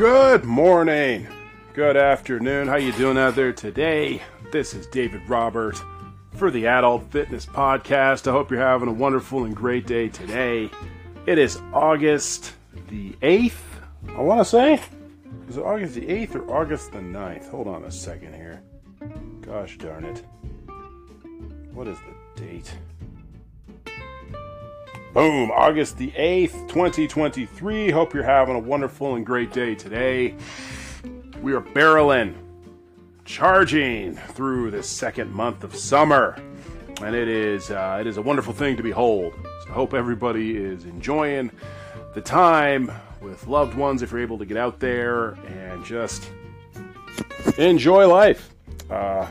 Good morning. Good afternoon. How you doing out there today? This is David Robert for the Adult Fitness Podcast. I hope you're having a wonderful and great day today. It is August the 8th, I want to say. Is it August the 8th or August the 9th? Hold on a second here. Gosh darn it. What is the date? Boom, August the 8th, 2023. Hope you're having a wonderful and great day today. We are barreling, charging through this second month of summer, and it is uh, it is a wonderful thing to behold. So I hope everybody is enjoying the time with loved ones if you're able to get out there and just enjoy life. Uh,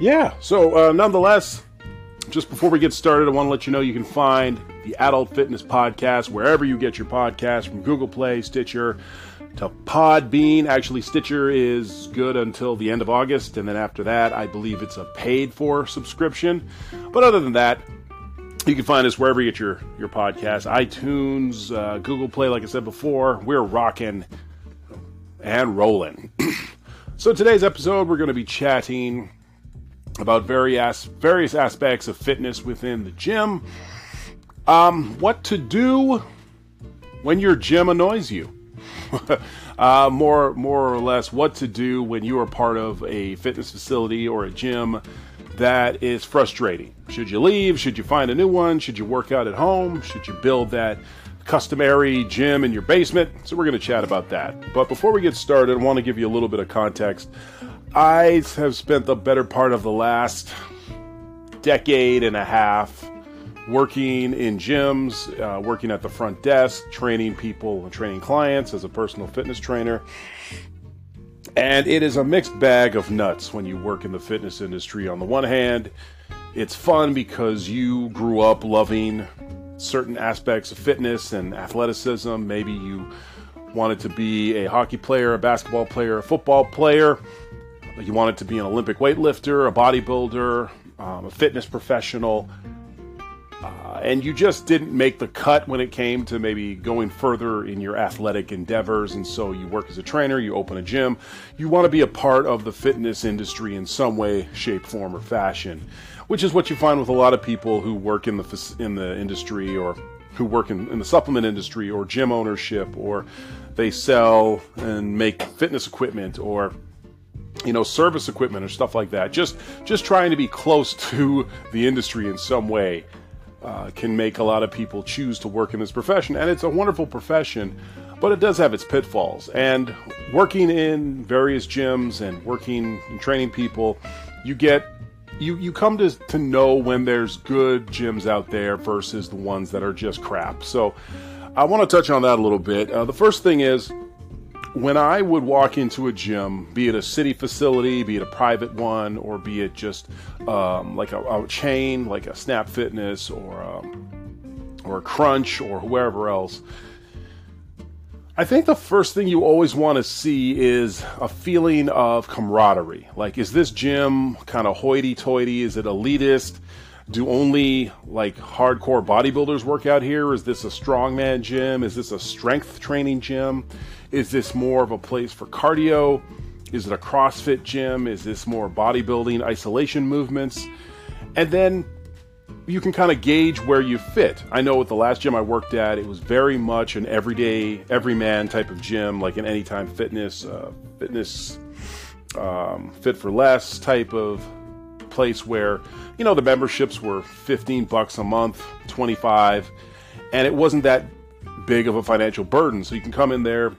yeah, so uh, nonetheless, just before we get started, I want to let you know you can find the Adult Fitness Podcast wherever you get your podcast from Google Play, Stitcher, to Podbean. Actually, Stitcher is good until the end of August, and then after that, I believe it's a paid for subscription. But other than that, you can find us wherever you get your, your podcast iTunes, uh, Google Play, like I said before. We're rocking and rolling. so, today's episode, we're going to be chatting about various various aspects of fitness within the gym. Um, what to do when your gym annoys you. uh, more more or less, what to do when you are part of a fitness facility or a gym that is frustrating. Should you leave? Should you find a new one? Should you work out at home? Should you build that customary gym in your basement? So we're going to chat about that. But before we get started, I want to give you a little bit of context. I have spent the better part of the last decade and a half working in gyms, uh, working at the front desk, training people and training clients as a personal fitness trainer. And it is a mixed bag of nuts when you work in the fitness industry. On the one hand, it's fun because you grew up loving certain aspects of fitness and athleticism. Maybe you wanted to be a hockey player, a basketball player, a football player you wanted to be an Olympic weightlifter, a bodybuilder, um, a fitness professional, uh, and you just didn't make the cut when it came to maybe going further in your athletic endeavors. And so you work as a trainer, you open a gym, you want to be a part of the fitness industry in some way, shape, form, or fashion, which is what you find with a lot of people who work in the in the industry or who work in, in the supplement industry or gym ownership or they sell and make fitness equipment or you know service equipment or stuff like that just just trying to be close to the industry in some way uh, can make a lot of people choose to work in this profession and it's a wonderful profession but it does have its pitfalls. And working in various gyms and working and training people you get you you come to to know when there's good gyms out there versus the ones that are just crap. So i want to touch on that a little bit. Uh, the first thing is when I would walk into a gym, be it a city facility, be it a private one, or be it just um, like a, a, chain, like a Snap Fitness or um, or a Crunch or whoever else, I think the first thing you always want to see is a feeling of camaraderie. Like, is this gym kind of hoity-toity? Is it elitist? Do only like hardcore bodybuilders work out here? Is this a strongman gym? Is this a strength training gym? Is this more of a place for cardio? Is it a CrossFit gym? Is this more bodybuilding isolation movements? And then you can kind of gauge where you fit. I know with the last gym I worked at, it was very much an everyday, everyman type of gym, like an anytime fitness, uh, fitness, um, fit for less type of place where, you know, the memberships were 15 bucks a month, 25, and it wasn't that big of a financial burden. So you can come in there,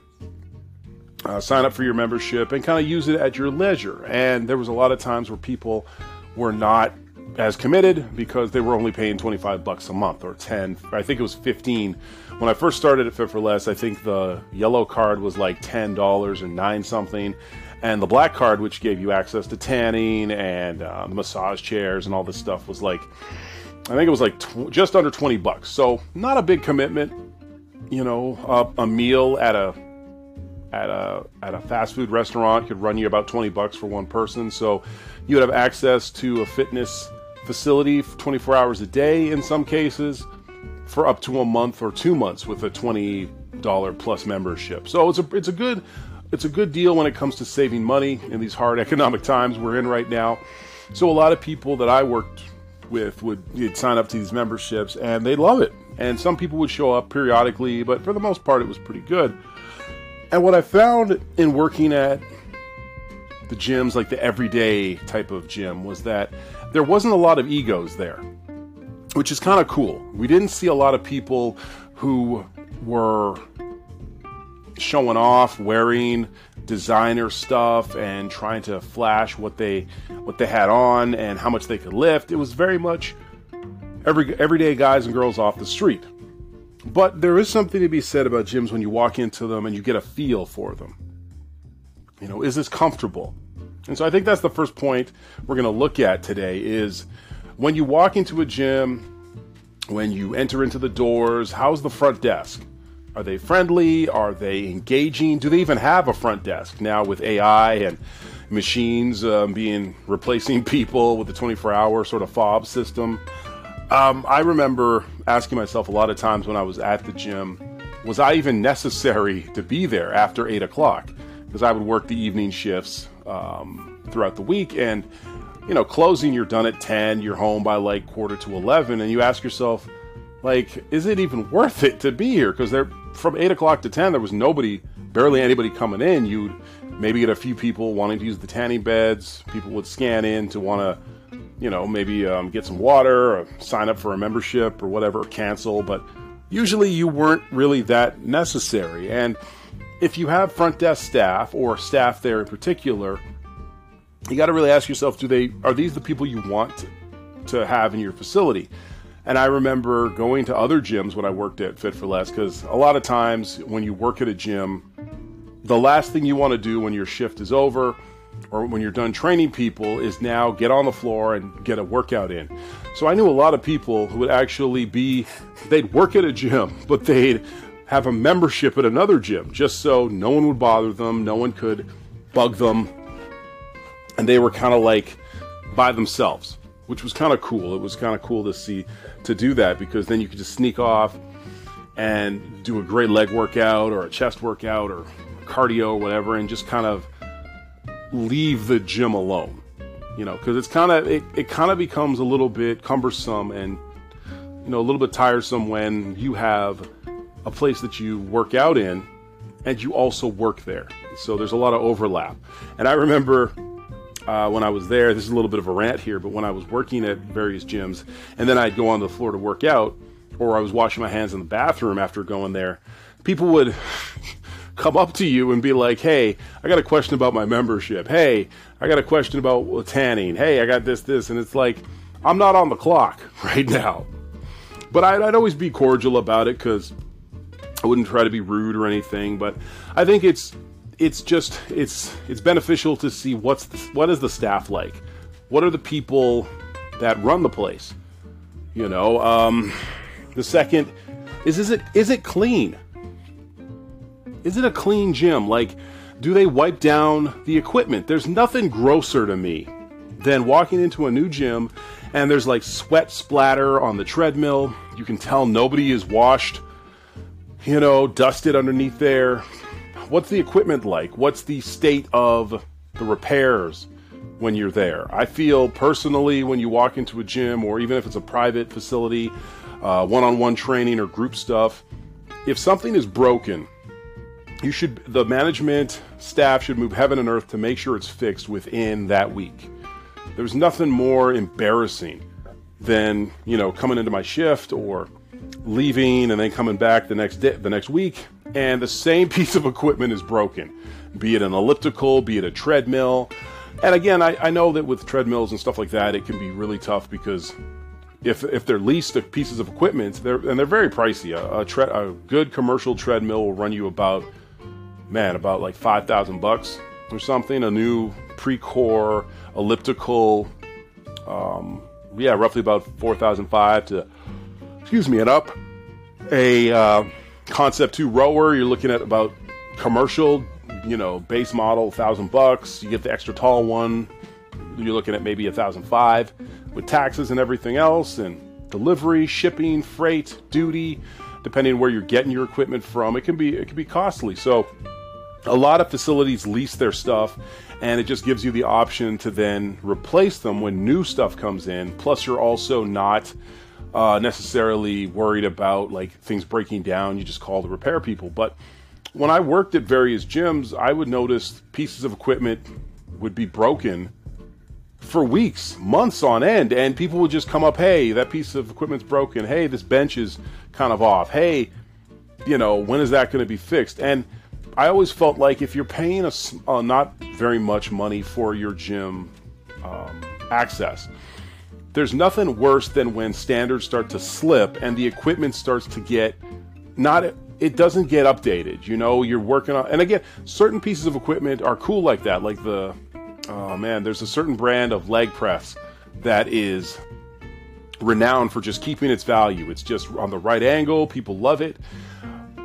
uh, sign up for your membership and kind of use it at your leisure. And there was a lot of times where people were not as committed because they were only paying 25 bucks a month or 10 i think it was 15 when i first started at fit for less i think the yellow card was like $10 or 9 something and the black card which gave you access to tanning and uh, massage chairs and all this stuff was like i think it was like tw- just under 20 bucks so not a big commitment you know a, a meal at a at a at a fast food restaurant could run you about 20 bucks for one person so you would have access to a fitness facility 24 hours a day in some cases for up to a month or two months with a $20 plus membership. So it's a it's a good it's a good deal when it comes to saving money in these hard economic times we're in right now. So a lot of people that I worked with would sign up to these memberships and they'd love it. And some people would show up periodically, but for the most part, it was pretty good. And what I found in working at the gyms, like the everyday type of gym, was that there wasn't a lot of egos there, which is kind of cool. We didn't see a lot of people who were showing off, wearing designer stuff and trying to flash what they what they had on and how much they could lift. It was very much every everyday guys and girls off the street. But there is something to be said about gyms when you walk into them and you get a feel for them. You know, is this comfortable? And so I think that's the first point we're going to look at today is when you walk into a gym, when you enter into the doors, how's the front desk? Are they friendly? Are they engaging? Do they even have a front desk now with AI and machines um, being replacing people with the 24 hour sort of fob system? Um, I remember asking myself a lot of times when I was at the gym, was I even necessary to be there after 8 o'clock? Because I would work the evening shifts um, throughout the week and you know, closing, you're done at 10, you're home by like quarter to 11, and you ask yourself, like, is it even worth it to be here? Because they're from eight o'clock to ten, there was nobody, barely anybody coming in. You'd maybe get a few people wanting to use the tanning beds. People would scan in to want to, you know, maybe um, get some water or sign up for a membership or whatever, or cancel. But usually you weren't really that necessary. And if you have front desk staff or staff there in particular, you got to really ask yourself: Do they are these the people you want to have in your facility? And I remember going to other gyms when I worked at Fit for Less because a lot of times when you work at a gym, the last thing you want to do when your shift is over or when you're done training people is now get on the floor and get a workout in. So I knew a lot of people who would actually be, they'd work at a gym, but they'd have a membership at another gym just so no one would bother them, no one could bug them, and they were kind of like by themselves which was kind of cool. It was kind of cool to see to do that because then you could just sneak off and do a great leg workout or a chest workout or cardio or whatever and just kind of leave the gym alone. You know, because it's kind of it, it kind of becomes a little bit cumbersome and you know a little bit tiresome when you have a place that you work out in and you also work there. So there's a lot of overlap. And I remember uh, when I was there. This is a little bit of a rant here, but when I was working at various gyms, and then I'd go on the floor to work out, or I was washing my hands in the bathroom after going there, people would come up to you and be like, "Hey, I got a question about my membership. Hey, I got a question about tanning. Hey, I got this, this," and it's like, I'm not on the clock right now. But I'd, I'd always be cordial about it because I wouldn't try to be rude or anything. But I think it's it's just it's it's beneficial to see what's the, what is the staff like, what are the people that run the place. You know, um, the second is is it is it clean? Is it a clean gym? Like, do they wipe down the equipment? There's nothing grosser to me than walking into a new gym and there's like sweat splatter on the treadmill. You can tell nobody is washed, you know, dusted underneath there what's the equipment like? What's the state of the repairs when you're there? I feel personally when you walk into a gym or even if it's a private facility, one on one training or group stuff, if something is broken, you should the management staff should move heaven and earth to make sure it's fixed within that week. There's nothing more embarrassing than, you know, coming into my shift or leaving and then coming back the next day, the next week, and the same piece of equipment is broken, be it an elliptical, be it a treadmill. And again, I, I know that with treadmills and stuff like that, it can be really tough because if if they're leased pieces of equipment, they're and they're very pricey. A, a, tre- a good commercial treadmill will run you about, man, about like five thousand bucks or something. A new Precor elliptical, um, yeah, roughly about four thousand five to excuse me, and up. A uh, Concept 2 rower, you're looking at about commercial, you know, base model, thousand bucks. You get the extra tall one, you're looking at maybe a thousand five with taxes and everything else. And delivery, shipping, freight, duty, depending where you're getting your equipment from. It can be it can be costly. So a lot of facilities lease their stuff and it just gives you the option to then replace them when new stuff comes in. Plus you're also not uh, necessarily worried about like things breaking down. You just call the repair people. But when I worked at various gyms, I would notice pieces of equipment would be broken for weeks, months on end, and people would just come up, hey, that piece of equipment's broken. Hey, this bench is kind of off. Hey, you know, when is that going to be fixed? And I always felt like if you're paying a, uh, not very much money for your gym um, access, there's nothing worse than when standards start to slip and the equipment starts to get not it doesn't get updated. You know, you're working on and again, certain pieces of equipment are cool like that. Like the oh man, there's a certain brand of leg press that is renowned for just keeping its value. It's just on the right angle, people love it.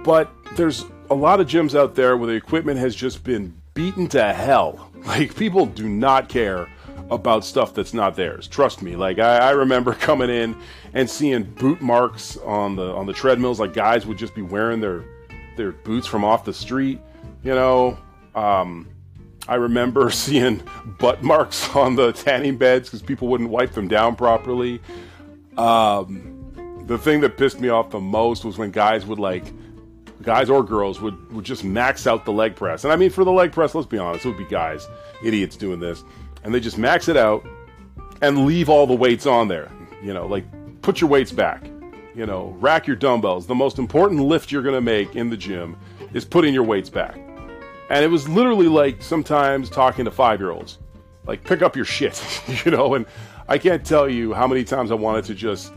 But there's a lot of gyms out there where the equipment has just been beaten to hell. Like people do not care about stuff that's not theirs. Trust me. Like I, I, remember coming in and seeing boot marks on the on the treadmills. Like guys would just be wearing their their boots from off the street. You know, um, I remember seeing butt marks on the tanning beds because people wouldn't wipe them down properly. Um, the thing that pissed me off the most was when guys would like guys or girls would, would just max out the leg press. And I mean, for the leg press, let's be honest, it would be guys, idiots doing this and they just max it out and leave all the weights on there. You know, like put your weights back. You know, rack your dumbbells. The most important lift you're going to make in the gym is putting your weights back. And it was literally like sometimes talking to five year olds. Like, pick up your shit, you know? And I can't tell you how many times I wanted to just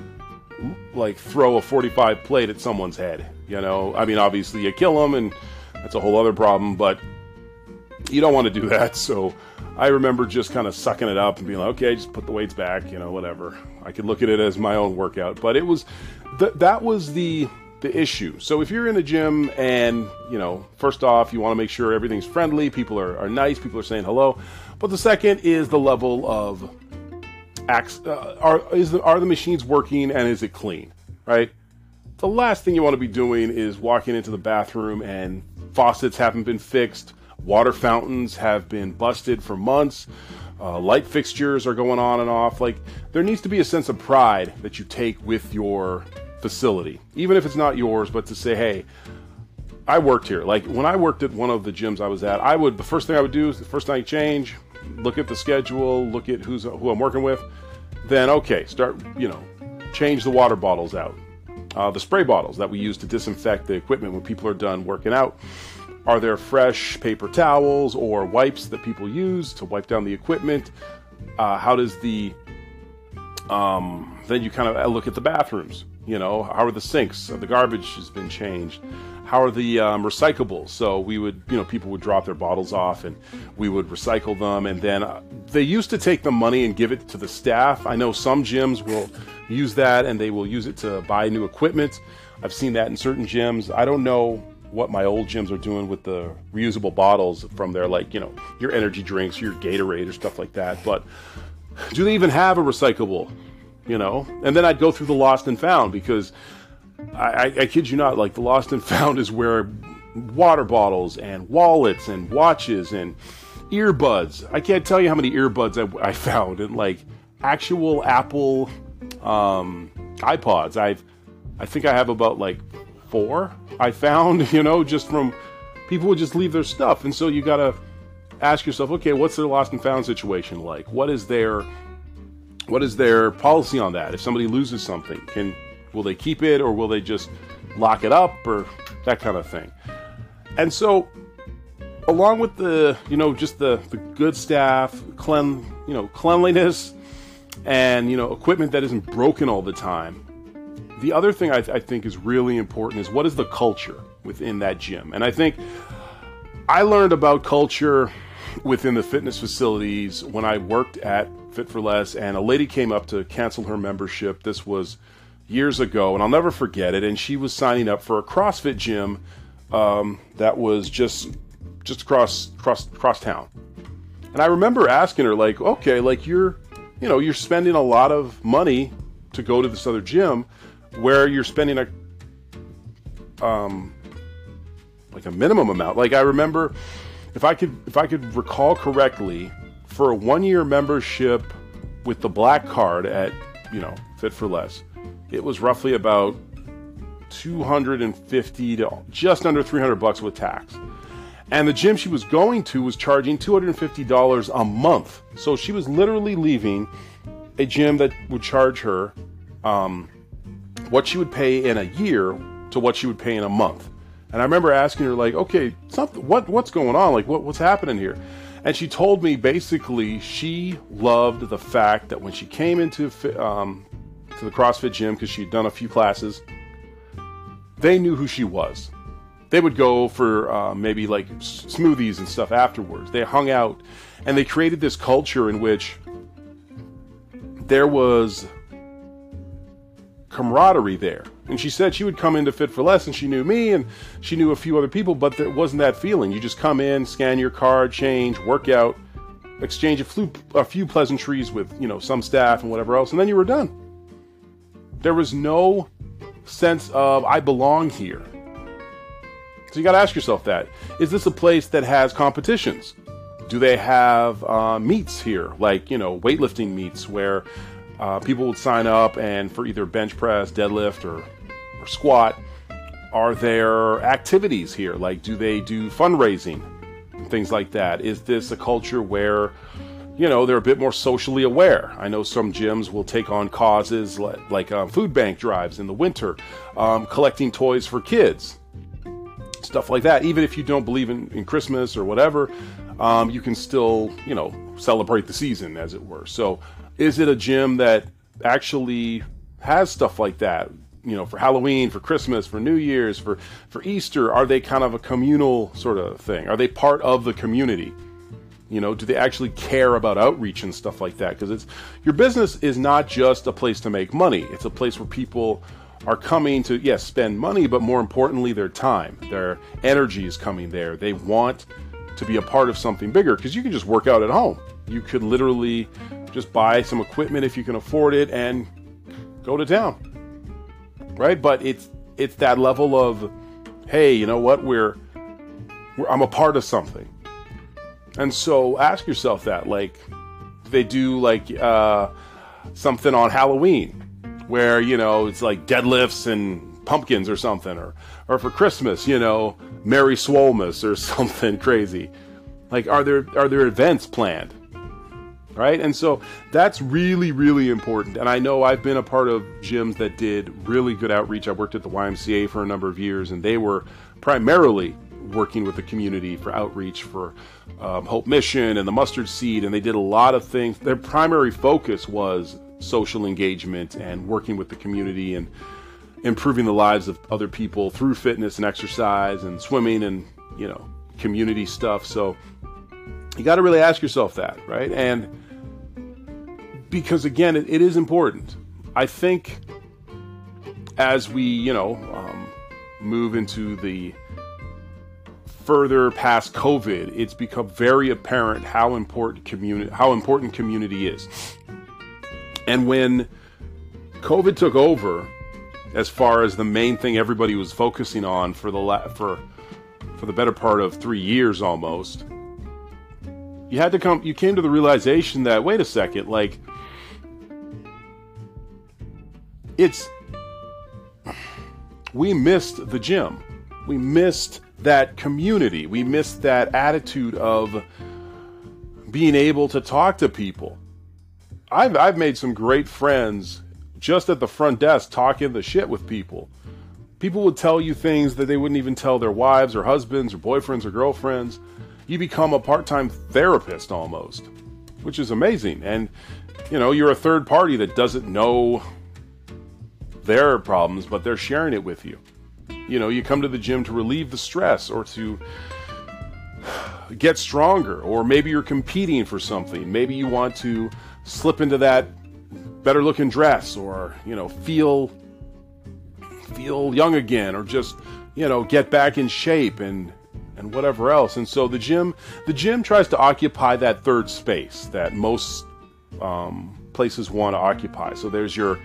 like throw a 45 plate at someone's head, you know? I mean, obviously you kill them and that's a whole other problem, but you don't want to do that. So I remember just kind of sucking it up and being like, okay, just put the weights back, you know, whatever. I could look at it as my own workout, but it was th- that was the the issue. So if you're in a gym and you know, first off, you want to make sure everything's friendly, people are, are nice, people are saying hello, but the second is the level of. Uh, are is the, are the machines working and is it clean, right? The last thing you want to be doing is walking into the bathroom and faucets haven't been fixed Water fountains have been busted for months. Uh, light fixtures are going on and off. Like, there needs to be a sense of pride that you take with your facility, even if it's not yours, but to say, hey, I worked here. Like, when I worked at one of the gyms I was at, I would, the first thing I would do is the first night change, look at the schedule, look at who's who I'm working with. Then, okay, start, you know, change the water bottles out. Uh, the spray bottles that we use to disinfect the equipment when people are done working out. Are there fresh paper towels or wipes that people use to wipe down the equipment? Uh, how does the um, then you kind of look at the bathrooms. You know, how are the sinks? The garbage has been changed. How are the um, recyclables? So we would, you know, people would drop their bottles off, and we would recycle them. And then uh, they used to take the money and give it to the staff. I know some gyms will use that, and they will use it to buy new equipment. I've seen that in certain gyms. I don't know what my old gyms are doing with the reusable bottles from their like you know your energy drinks, your Gatorade or stuff like that. But do they even have a recyclable? You know, and then I'd go through the lost and found because I, I, I kid you not, like the lost and found is where water bottles and wallets and watches and earbuds. I can't tell you how many earbuds I, I found and like actual Apple um, iPods. I've I think I have about like four I found, you know, just from people would just leave their stuff. And so you got to ask yourself, okay, what's their lost and found situation like? What is their what is their policy on that? If somebody loses something, can will they keep it or will they just lock it up or that kind of thing? And so along with the, you know, just the the good staff, clean, you know, cleanliness and, you know, equipment that isn't broken all the time the other thing I, th- I think is really important is what is the culture within that gym? And I think I learned about culture within the fitness facilities when I worked at Fit for Less, and a lady came up to cancel her membership. This was years ago, and I'll never forget it. And she was signing up for a CrossFit gym um, that was just just across cross cross town. And I remember asking her, like, okay, like you're, you know, you're spending a lot of money to go to this other gym where you're spending a um like a minimum amount. Like I remember if I could if I could recall correctly, for a one year membership with the black card at, you know, Fit for Less, it was roughly about 250 to just under 300 bucks with tax. And the gym she was going to was charging $250 a month. So she was literally leaving a gym that would charge her um, what she would pay in a year to what she would pay in a month. And I remember asking her, like, okay, something, what, what's going on? Like, what, what's happening here? And she told me basically she loved the fact that when she came into um, to the CrossFit gym because she'd done a few classes, they knew who she was. They would go for uh, maybe like smoothies and stuff afterwards. They hung out and they created this culture in which there was camaraderie there. And she said she would come into Fit for Less and she knew me and she knew a few other people, but there wasn't that feeling. You just come in, scan your card, change, work out, exchange a few, a few pleasantries with, you know, some staff and whatever else, and then you were done. There was no sense of I belong here. So you got to ask yourself that. Is this a place that has competitions? Do they have uh, meets here, like, you know, weightlifting meets where uh, people would sign up and for either bench press, deadlift, or, or squat. Are there activities here? Like, do they do fundraising? Things like that. Is this a culture where, you know, they're a bit more socially aware? I know some gyms will take on causes like, like um, food bank drives in the winter, um, collecting toys for kids, stuff like that. Even if you don't believe in, in Christmas or whatever, um, you can still, you know, celebrate the season, as it were. So, is it a gym that actually has stuff like that? You know, for Halloween, for Christmas, for New Year's, for for Easter, are they kind of a communal sort of thing? Are they part of the community? You know, do they actually care about outreach and stuff like that? Because it's your business is not just a place to make money. It's a place where people are coming to yes spend money, but more importantly, their time, their energy is coming there. They want to be a part of something bigger because you can just work out at home. You could literally just buy some equipment if you can afford it and go to town. Right? But it's it's that level of hey, you know what? We're, we're I'm a part of something. And so ask yourself that like they do like uh, something on Halloween where, you know, it's like deadlifts and pumpkins or something or or for Christmas, you know, Merry Swolmas or something crazy. Like are there are there events planned? Right? And so that's really, really important. And I know I've been a part of gyms that did really good outreach. I worked at the YMCA for a number of years, and they were primarily working with the community for outreach for um, Hope Mission and the Mustard Seed, and they did a lot of things. Their primary focus was social engagement and working with the community and improving the lives of other people through fitness and exercise and swimming and you know community stuff. So you got to really ask yourself that, right? And because again, it, it is important. I think as we, you know, um, move into the further past COVID, it's become very apparent how important community how important community is. And when COVID took over, as far as the main thing everybody was focusing on for the la- for for the better part of three years almost, you had to come. You came to the realization that wait a second, like it's we missed the gym. We missed that community. We missed that attitude of being able to talk to people. I've I've made some great friends just at the front desk talking the shit with people. People would tell you things that they wouldn't even tell their wives or husbands or boyfriends or girlfriends. You become a part-time therapist almost, which is amazing. And you know, you're a third party that doesn't know their problems, but they're sharing it with you. You know, you come to the gym to relieve the stress or to get stronger, or maybe you're competing for something. Maybe you want to slip into that better looking dress or, you know, feel feel young again or just, you know, get back in shape and and whatever else. And so the gym the gym tries to occupy that third space that most um, places want to occupy. So there's your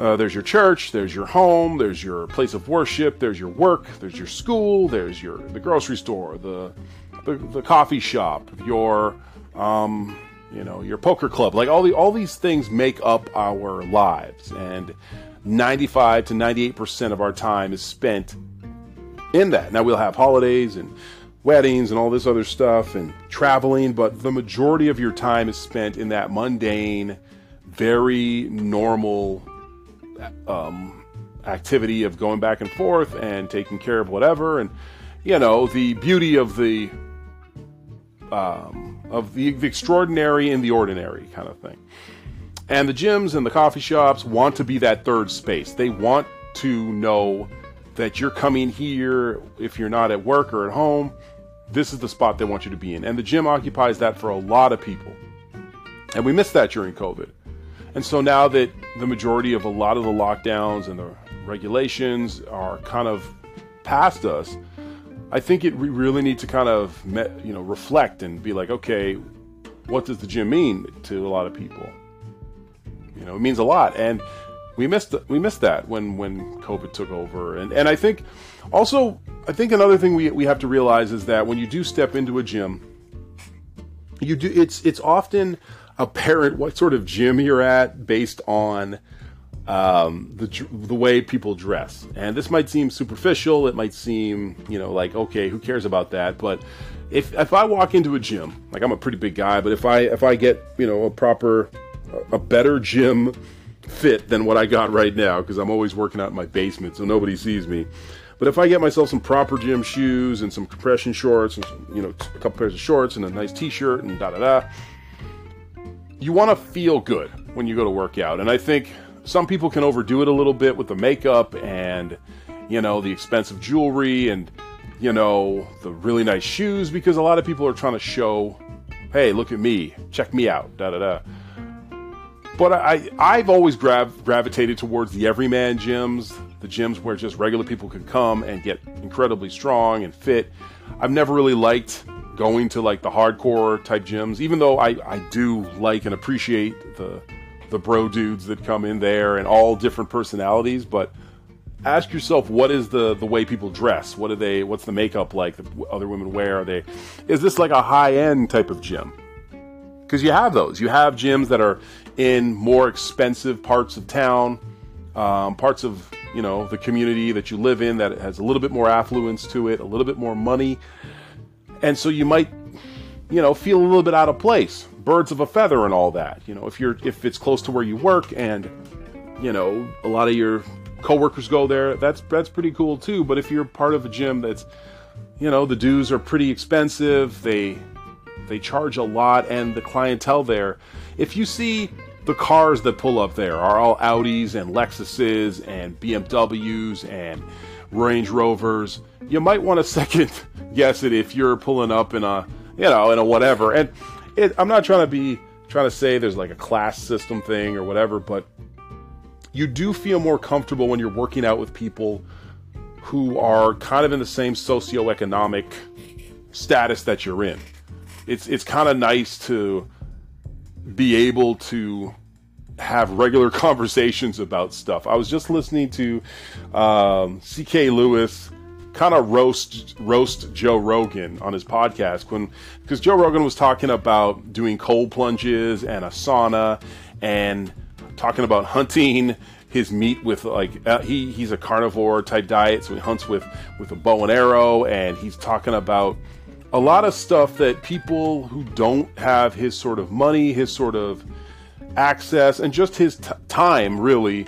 uh, there's your church, there's your home, there's your place of worship, there's your work, there's your school, there's your the grocery store, the the, the coffee shop, your um, you know your poker club. Like all the all these things make up our lives, and 95 to 98 percent of our time is spent in that. Now we'll have holidays and weddings and all this other stuff and traveling, but the majority of your time is spent in that mundane, very normal um, activity of going back and forth and taking care of whatever. And you know, the beauty of the um, of the, the extraordinary in the ordinary kind of thing. And the gyms and the coffee shops want to be that third space. They want to know that you're coming here if you're not at work or at home. This is the spot they want you to be in. And the gym occupies that for a lot of people. And we missed that during COVID. And so now that the majority of a lot of the lockdowns and the regulations are kind of past us, I think it we really need to kind of you know reflect and be like, okay, what does the gym mean to a lot of people? You know, it means a lot, and we missed we missed that when when COVID took over, and and I think also I think another thing we we have to realize is that when you do step into a gym, you do it's it's often apparent what sort of gym you're at based on um, the the way people dress. And this might seem superficial. It might seem you know like okay, who cares about that? But if if I walk into a gym, like I'm a pretty big guy, but if I if I get you know a proper a better gym fit than what I got right now because I'm always working out in my basement so nobody sees me. But if I get myself some proper gym shoes and some compression shorts and some, you know a couple pairs of shorts and a nice t-shirt and da da da you want to feel good when you go to work out. And I think some people can overdo it a little bit with the makeup and, you know, the expensive jewelry and, you know, the really nice shoes because a lot of people are trying to show, hey, look at me, check me out, da da da. But I, I've always grav- gravitated towards the everyman gyms, the gyms where just regular people can come and get incredibly strong and fit. I've never really liked going to like the hardcore type gyms, even though I, I do like and appreciate the the bro dudes that come in there and all different personalities, but ask yourself what is the the way people dress? What are they what's the makeup like that other women wear? Are they is this like a high end type of gym? Because you have those. You have gyms that are in more expensive parts of town, um, parts of you know the community that you live in that has a little bit more affluence to it, a little bit more money and so you might you know feel a little bit out of place. Birds of a feather and all that you know if you're if it's close to where you work and you know a lot of your coworkers go there that's that's pretty cool too. But if you're part of a gym that's you know the dues are pretty expensive they they charge a lot and the clientele there if you see the cars that pull up there are all Audis and Lexuses and BMWs and Range Rovers you might want to second guess it if you're pulling up in a you know in a whatever. And it, I'm not trying to be trying to say there's like a class system thing or whatever, but you do feel more comfortable when you're working out with people who are kind of in the same socioeconomic status that you're in. It's it's kind of nice to be able to have regular conversations about stuff. I was just listening to um, C.K. Lewis kind of roast roast Joe Rogan on his podcast when because Joe Rogan was talking about doing cold plunges and a sauna and talking about hunting his meat with like uh, he he's a carnivore type diet so he hunts with with a bow and arrow and he's talking about a lot of stuff that people who don't have his sort of money his sort of access and just his t- time really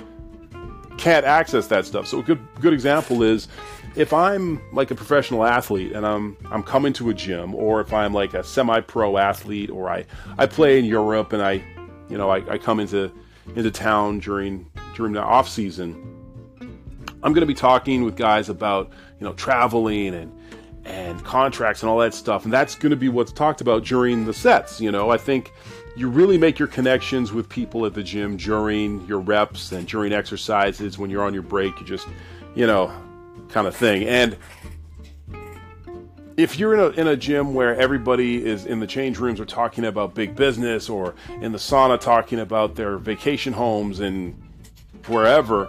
can't access that stuff. So a good good example is if I'm like a professional athlete and I'm I'm coming to a gym, or if I'm like a semi-pro athlete, or I I play in Europe and I, you know, I, I come into into town during during the off season, I'm going to be talking with guys about you know traveling and and contracts and all that stuff, and that's going to be what's talked about during the sets. You know, I think you really make your connections with people at the gym during your reps and during exercises. When you're on your break, you just you know kind of thing. And if you're in a, in a gym where everybody is in the change rooms or talking about big business or in the sauna talking about their vacation homes and wherever,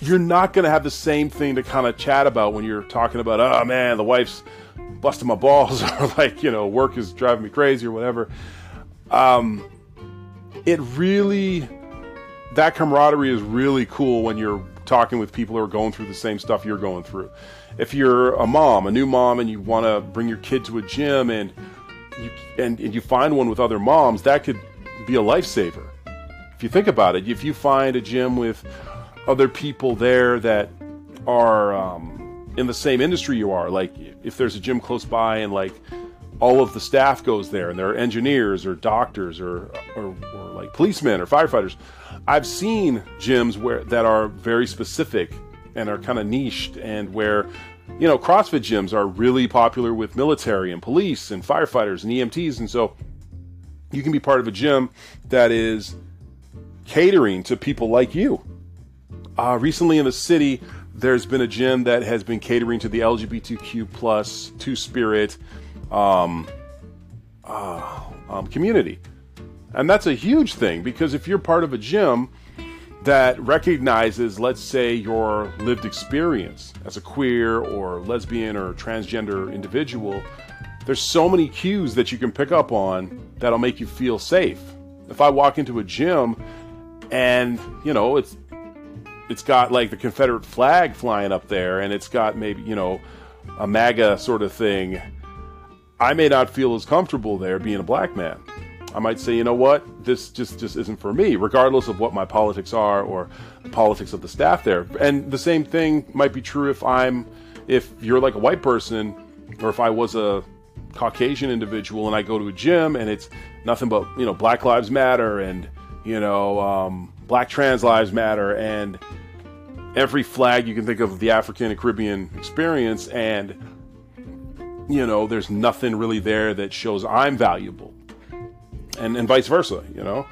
you're not going to have the same thing to kind of chat about when you're talking about, oh man, the wife's busting my balls, or like, you know, work is driving me crazy, or whatever. Um, it really, that camaraderie is really cool when you're talking with people who are going through the same stuff you're going through. If you're a mom, a new mom, and you want to bring your kid to a gym and you, and, and you find one with other moms, that could be a lifesaver. If you think about it, if you find a gym with other people there that are um, in the same industry you are, like if there's a gym close by and like all of the staff goes there and there are engineers or doctors or, or, or like policemen or firefighters. I've seen gyms where that are very specific and are kind of niched and where you know CrossFit gyms are really popular with military and police and firefighters and EMTs and so you can be part of a gym that is catering to people like you. Uh, recently in the city, there's been a gym that has been catering to the LGBTQ plus Two Spirit um, uh, um, community, and that's a huge thing because if you're part of a gym that recognizes, let's say, your lived experience as a queer or lesbian or transgender individual, there's so many cues that you can pick up on that'll make you feel safe. If I walk into a gym and, you know, it's it's got like the Confederate flag flying up there and it's got maybe, you know, a MAGA sort of thing, I may not feel as comfortable there being a black man. I might say, you know what, this just just isn't for me, regardless of what my politics are or the politics of the staff there. And the same thing might be true if I'm, if you're like a white person, or if I was a Caucasian individual and I go to a gym and it's nothing but you know Black Lives Matter and you know um, Black Trans Lives Matter and every flag you can think of the African and Caribbean experience and you know there's nothing really there that shows I'm valuable and and vice versa you know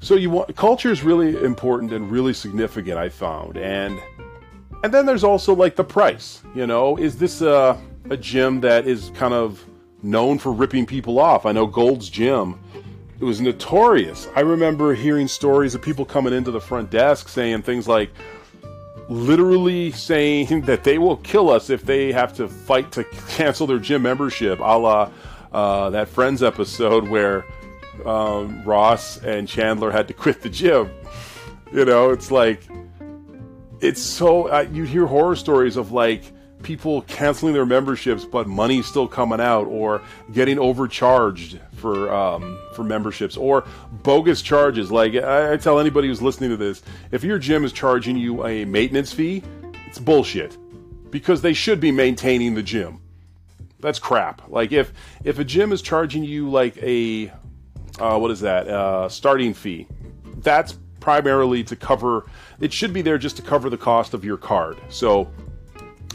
so you want culture is really important and really significant I found and and then there's also like the price you know is this a a gym that is kind of known for ripping people off. I know Gold's Gym. It was notorious. I remember hearing stories of people coming into the front desk saying things like, literally saying that they will kill us if they have to fight to cancel their gym membership, a la uh, that Friends episode where um, Ross and Chandler had to quit the gym. You know, it's like, it's so, uh, you hear horror stories of like, people canceling their memberships, but money's still coming out, or getting overcharged for um, for memberships, or bogus charges. Like I, I tell anybody who's listening to this, if your gym is charging you a maintenance fee, it's bullshit, because they should be maintaining the gym. That's crap. Like if if a gym is charging you like a uh, what is that uh, starting fee, that's primarily to cover. It should be there just to cover the cost of your card. So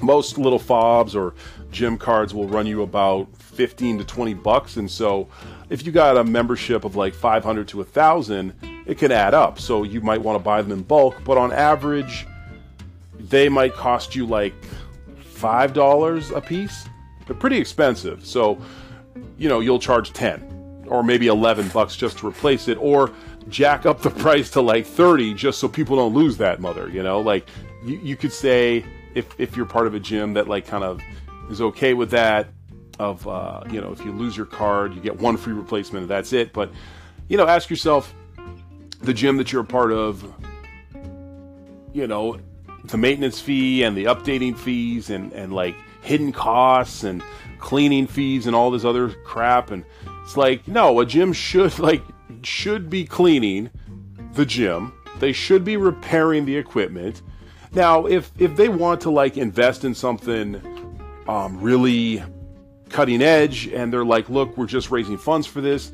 most little fobs or gym cards will run you about 15 to 20 bucks and so if you got a membership of like 500 to 1000 it can add up. So you might want to buy them in bulk but on average they might cost you like $5 a piece. They're pretty expensive. So you know you'll charge 10 or maybe 11 bucks just to replace it or jack up the price to like 30 just so people don't lose that mother you know? Like you, you could say if if you're part of a gym that like kind of is okay with that of uh, you know if you lose your card you get one free replacement that's it. But you know ask yourself the gym that you're a part of you know the maintenance fee and the updating fees and and like hidden costs and cleaning fees and all this other crap. And it's like no a gym should like should be cleaning the gym. They should be repairing the equipment. Now, if if they want to like invest in something um, really cutting edge, and they're like, "Look, we're just raising funds for this,"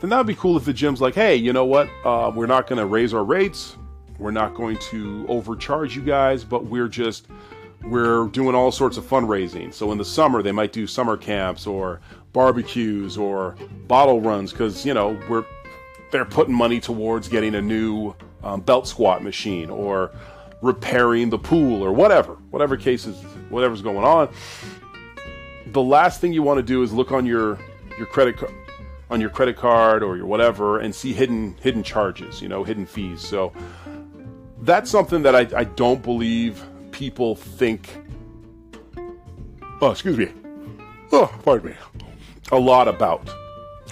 then that would be cool if the gym's like, "Hey, you know what? Uh, we're not going to raise our rates. We're not going to overcharge you guys, but we're just we're doing all sorts of fundraising. So in the summer, they might do summer camps or barbecues or bottle runs because you know we're they're putting money towards getting a new um, belt squat machine or repairing the pool or whatever, whatever cases, whatever's going on. The last thing you want to do is look on your your credit card on your credit card or your whatever and see hidden hidden charges, you know, hidden fees. So that's something that I, I don't believe people think. Oh, excuse me. Oh, pardon me. A lot about.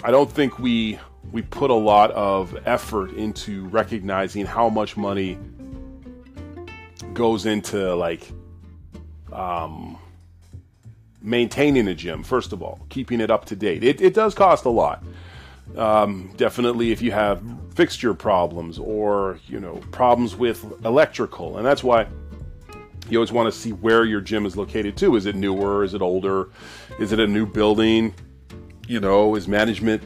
I don't think we we put a lot of effort into recognizing how much money goes into like um, maintaining a gym. First of all, keeping it up to date. It, it does cost a lot. Um, definitely, if you have fixture problems or you know problems with electrical, and that's why you always want to see where your gym is located too. Is it newer? Is it older? Is it a new building? You know, is management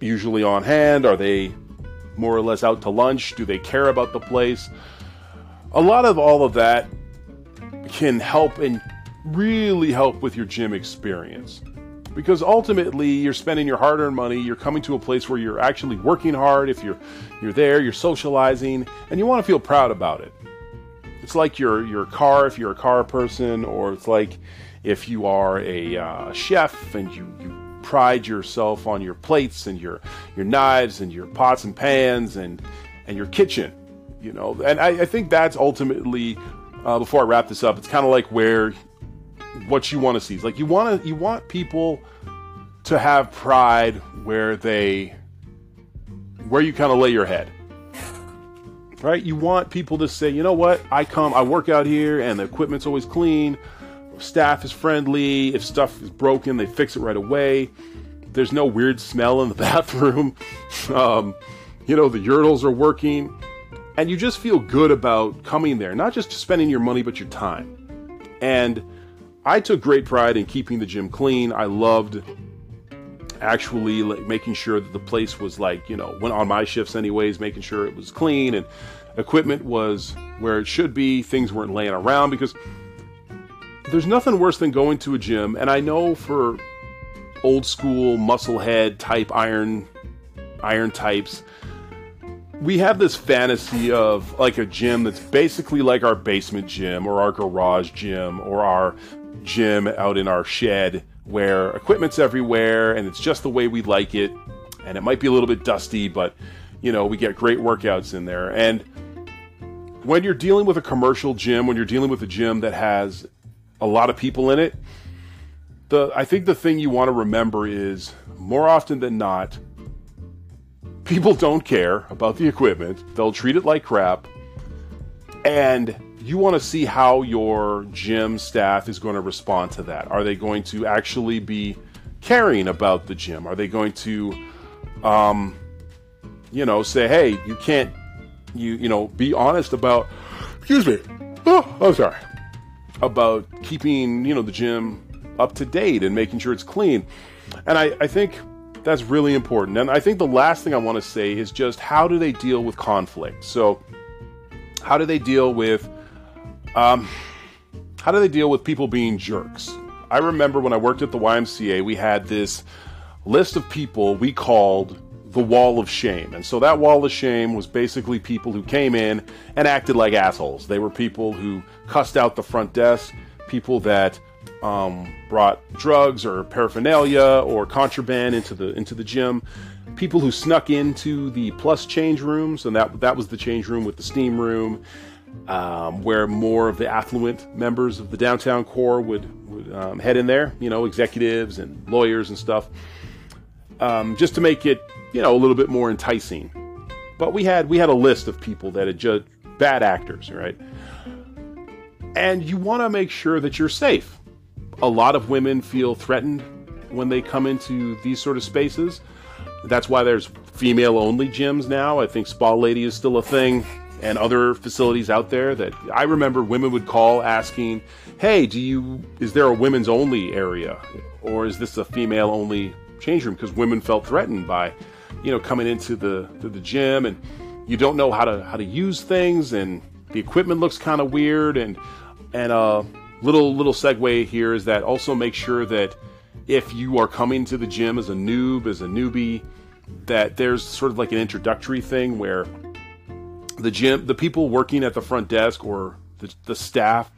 usually on hand? Are they more or less out to lunch? Do they care about the place? A lot of all of that can help and really help with your gym experience. Because ultimately you're spending your hard-earned money, you're coming to a place where you're actually working hard, if you're you're there, you're socializing, and you want to feel proud about it. It's like your your car if you're a car person, or it's like if you are a uh, chef and you, you pride yourself on your plates and your your knives and your pots and pans and and your kitchen you know and i, I think that's ultimately uh, before i wrap this up it's kind of like where what you want to see is like you want to you want people to have pride where they where you kind of lay your head right you want people to say you know what i come i work out here and the equipment's always clean staff is friendly. If stuff is broken, they fix it right away. There's no weird smell in the bathroom. um, you know, the urinals are working. And you just feel good about coming there, not just spending your money, but your time. And I took great pride in keeping the gym clean. I loved actually like, making sure that the place was like, you know, went on my shifts anyways, making sure it was clean and equipment was where it should be. Things weren't laying around because there's nothing worse than going to a gym, and I know for old school musclehead type iron iron types, we have this fantasy of like a gym that's basically like our basement gym or our garage gym or our gym out in our shed where equipment's everywhere and it's just the way we like it and it might be a little bit dusty but you know we get great workouts in there and when you're dealing with a commercial gym when you're dealing with a gym that has a lot of people in it. The I think the thing you want to remember is more often than not, people don't care about the equipment. They'll treat it like crap. And you want to see how your gym staff is going to respond to that. Are they going to actually be caring about the gym? Are they going to, um, you know, say, hey, you can't, you you know, be honest about. Excuse me. Oh, I'm sorry about keeping you know the gym up to date and making sure it's clean. And I, I think that's really important. And I think the last thing I want to say is just how do they deal with conflict? So, how do they deal with, um, how do they deal with people being jerks? I remember when I worked at the YMCA, we had this list of people we called the wall of shame. And so that wall of shame was basically people who came in and acted like assholes. They were people who cussed out the front desk, people that um, brought drugs or paraphernalia or contraband into the into the gym, people who snuck into the plus change rooms, and that that was the change room with the steam room, um, where more of the affluent members of the downtown core would, would um, head in there. You know, executives and lawyers and stuff, um, just to make it you know, a little bit more enticing. But we had we had a list of people that had just bad actors, right? And you want to make sure that you're safe. A lot of women feel threatened when they come into these sort of spaces. That's why there's female only gyms now. I think Spa Lady is still a thing and other facilities out there that I remember women would call asking, "Hey, do you is there a women's only area or is this a female only change room?" because women felt threatened by you know, coming into the to the gym and you don't know how to how to use things and the equipment looks kind of weird and and a uh, little little segue here is that also make sure that if you are coming to the gym as a noob as a newbie that there's sort of like an introductory thing where the gym the people working at the front desk or the, the staff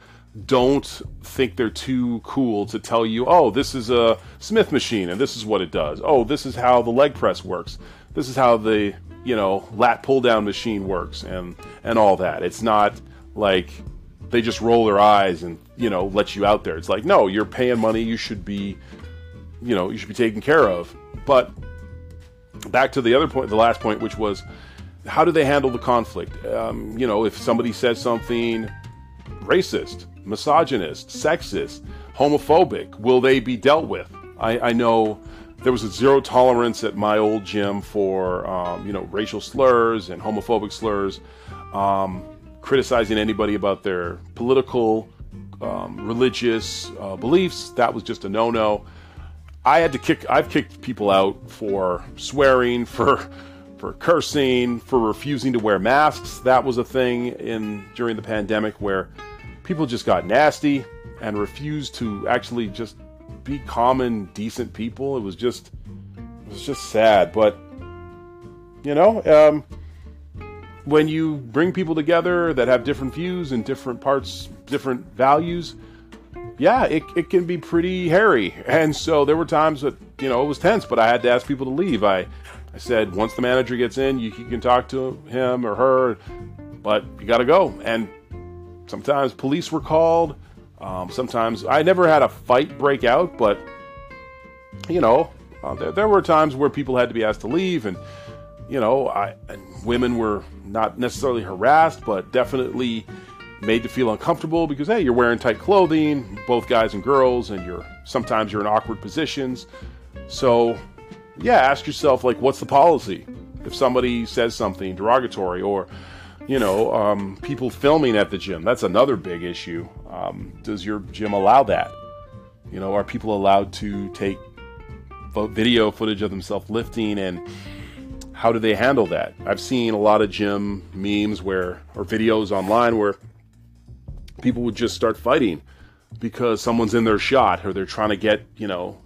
don't think they're too cool to tell you, oh, this is a Smith machine and this is what it does. Oh, this is how the leg press works. This is how the you know lat pull down machine works and and all that. It's not like they just roll their eyes and you know let you out there. It's like no, you're paying money. You should be you know you should be taken care of. But back to the other point, the last point, which was how do they handle the conflict? Um, you know, if somebody says something racist, misogynist, sexist, homophobic, will they be dealt with? I, I know there was a zero tolerance at my old gym for um, you know racial slurs and homophobic slurs, um, criticizing anybody about their political, um, religious uh, beliefs. That was just a no-no. I had to kick. I've kicked people out for swearing, for for cursing, for refusing to wear masks. That was a thing in during the pandemic where people just got nasty and refused to actually just be common, decent people. It was just, it was just sad. But you know, um, when you bring people together that have different views and different parts, different values, yeah, it, it can be pretty hairy. And so there were times that you know it was tense, but I had to ask people to leave. I I said once the manager gets in, you, you can talk to him or her, but you got to go. And sometimes police were called. Um, sometimes I never had a fight break out, but you know, uh, there, there, were times where people had to be asked to leave, and you know, I, women were not necessarily harassed, but definitely made to feel uncomfortable because hey, you're wearing tight clothing, both guys and girls, and you're sometimes you're in awkward positions. So, yeah, ask yourself like, what's the policy? If somebody says something derogatory or you know, um, people filming at the gym. That's another big issue. Um, does your gym allow that? You know, are people allowed to take video footage of themselves lifting and how do they handle that? I've seen a lot of gym memes where, or videos online where people would just start fighting because someone's in their shot or they're trying to get, you know,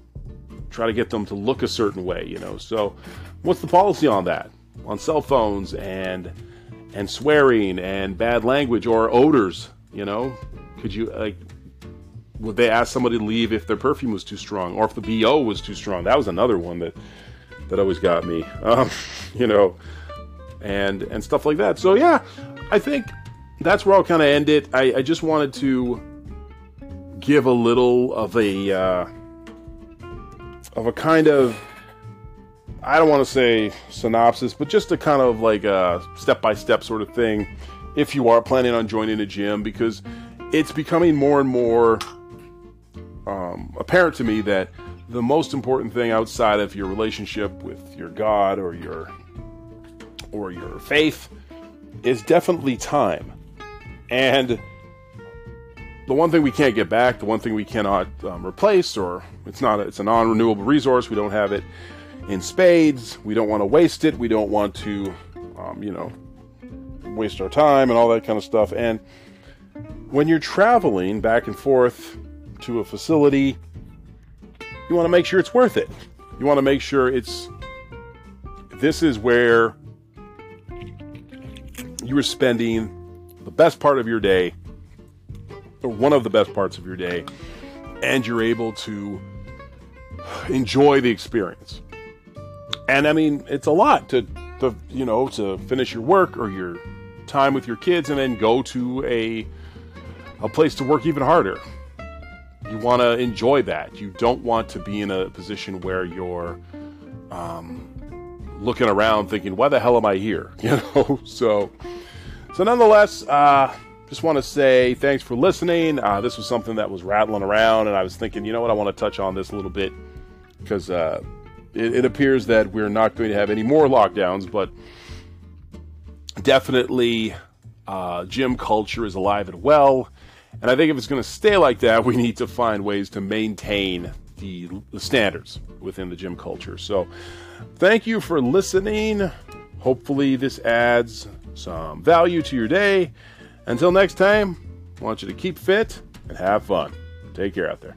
try to get them to look a certain way, you know. So, what's the policy on that? On cell phones and and swearing and bad language or odors. You know, could you like? Would they ask somebody to leave if their perfume was too strong, or if the bo was too strong? That was another one that that always got me. Um, you know, and and stuff like that. So yeah, I think that's where I'll kind of end it. I, I, just wanted to give a little of a uh, of a kind of I don't want to say synopsis, but just a kind of like a step by step sort of thing if you are planning on joining a gym because it's becoming more and more um, apparent to me that the most important thing outside of your relationship with your God or your or your faith is definitely time. And the one thing we can't get back, the one thing we cannot um, replace, or it's not, a, it's a non-renewable resource. We don't have it in spades. We don't want to waste it. We don't want to, um, you know, waste our time and all that kind of stuff. And when you're traveling back and forth to a facility, you want to make sure it's worth it. You want to make sure it's this is where you are spending the best part of your day, one of the best parts of your day, and you're able to enjoy the experience. And I mean, it's a lot to, to you know, to finish your work or your time with your kids and then go to a a place to work even harder. You want to enjoy that. You don't want to be in a position where you're um, looking around thinking, "Why the hell am I here?" You know. So, so nonetheless, uh, just want to say thanks for listening. Uh, this was something that was rattling around, and I was thinking, you know what, I want to touch on this a little bit because uh, it, it appears that we're not going to have any more lockdowns, but definitely uh, gym culture is alive and well. And I think if it's going to stay like that, we need to find ways to maintain the, the standards within the gym culture. So, thank you for listening. Hopefully, this adds some value to your day. Until next time, I want you to keep fit and have fun. Take care out there.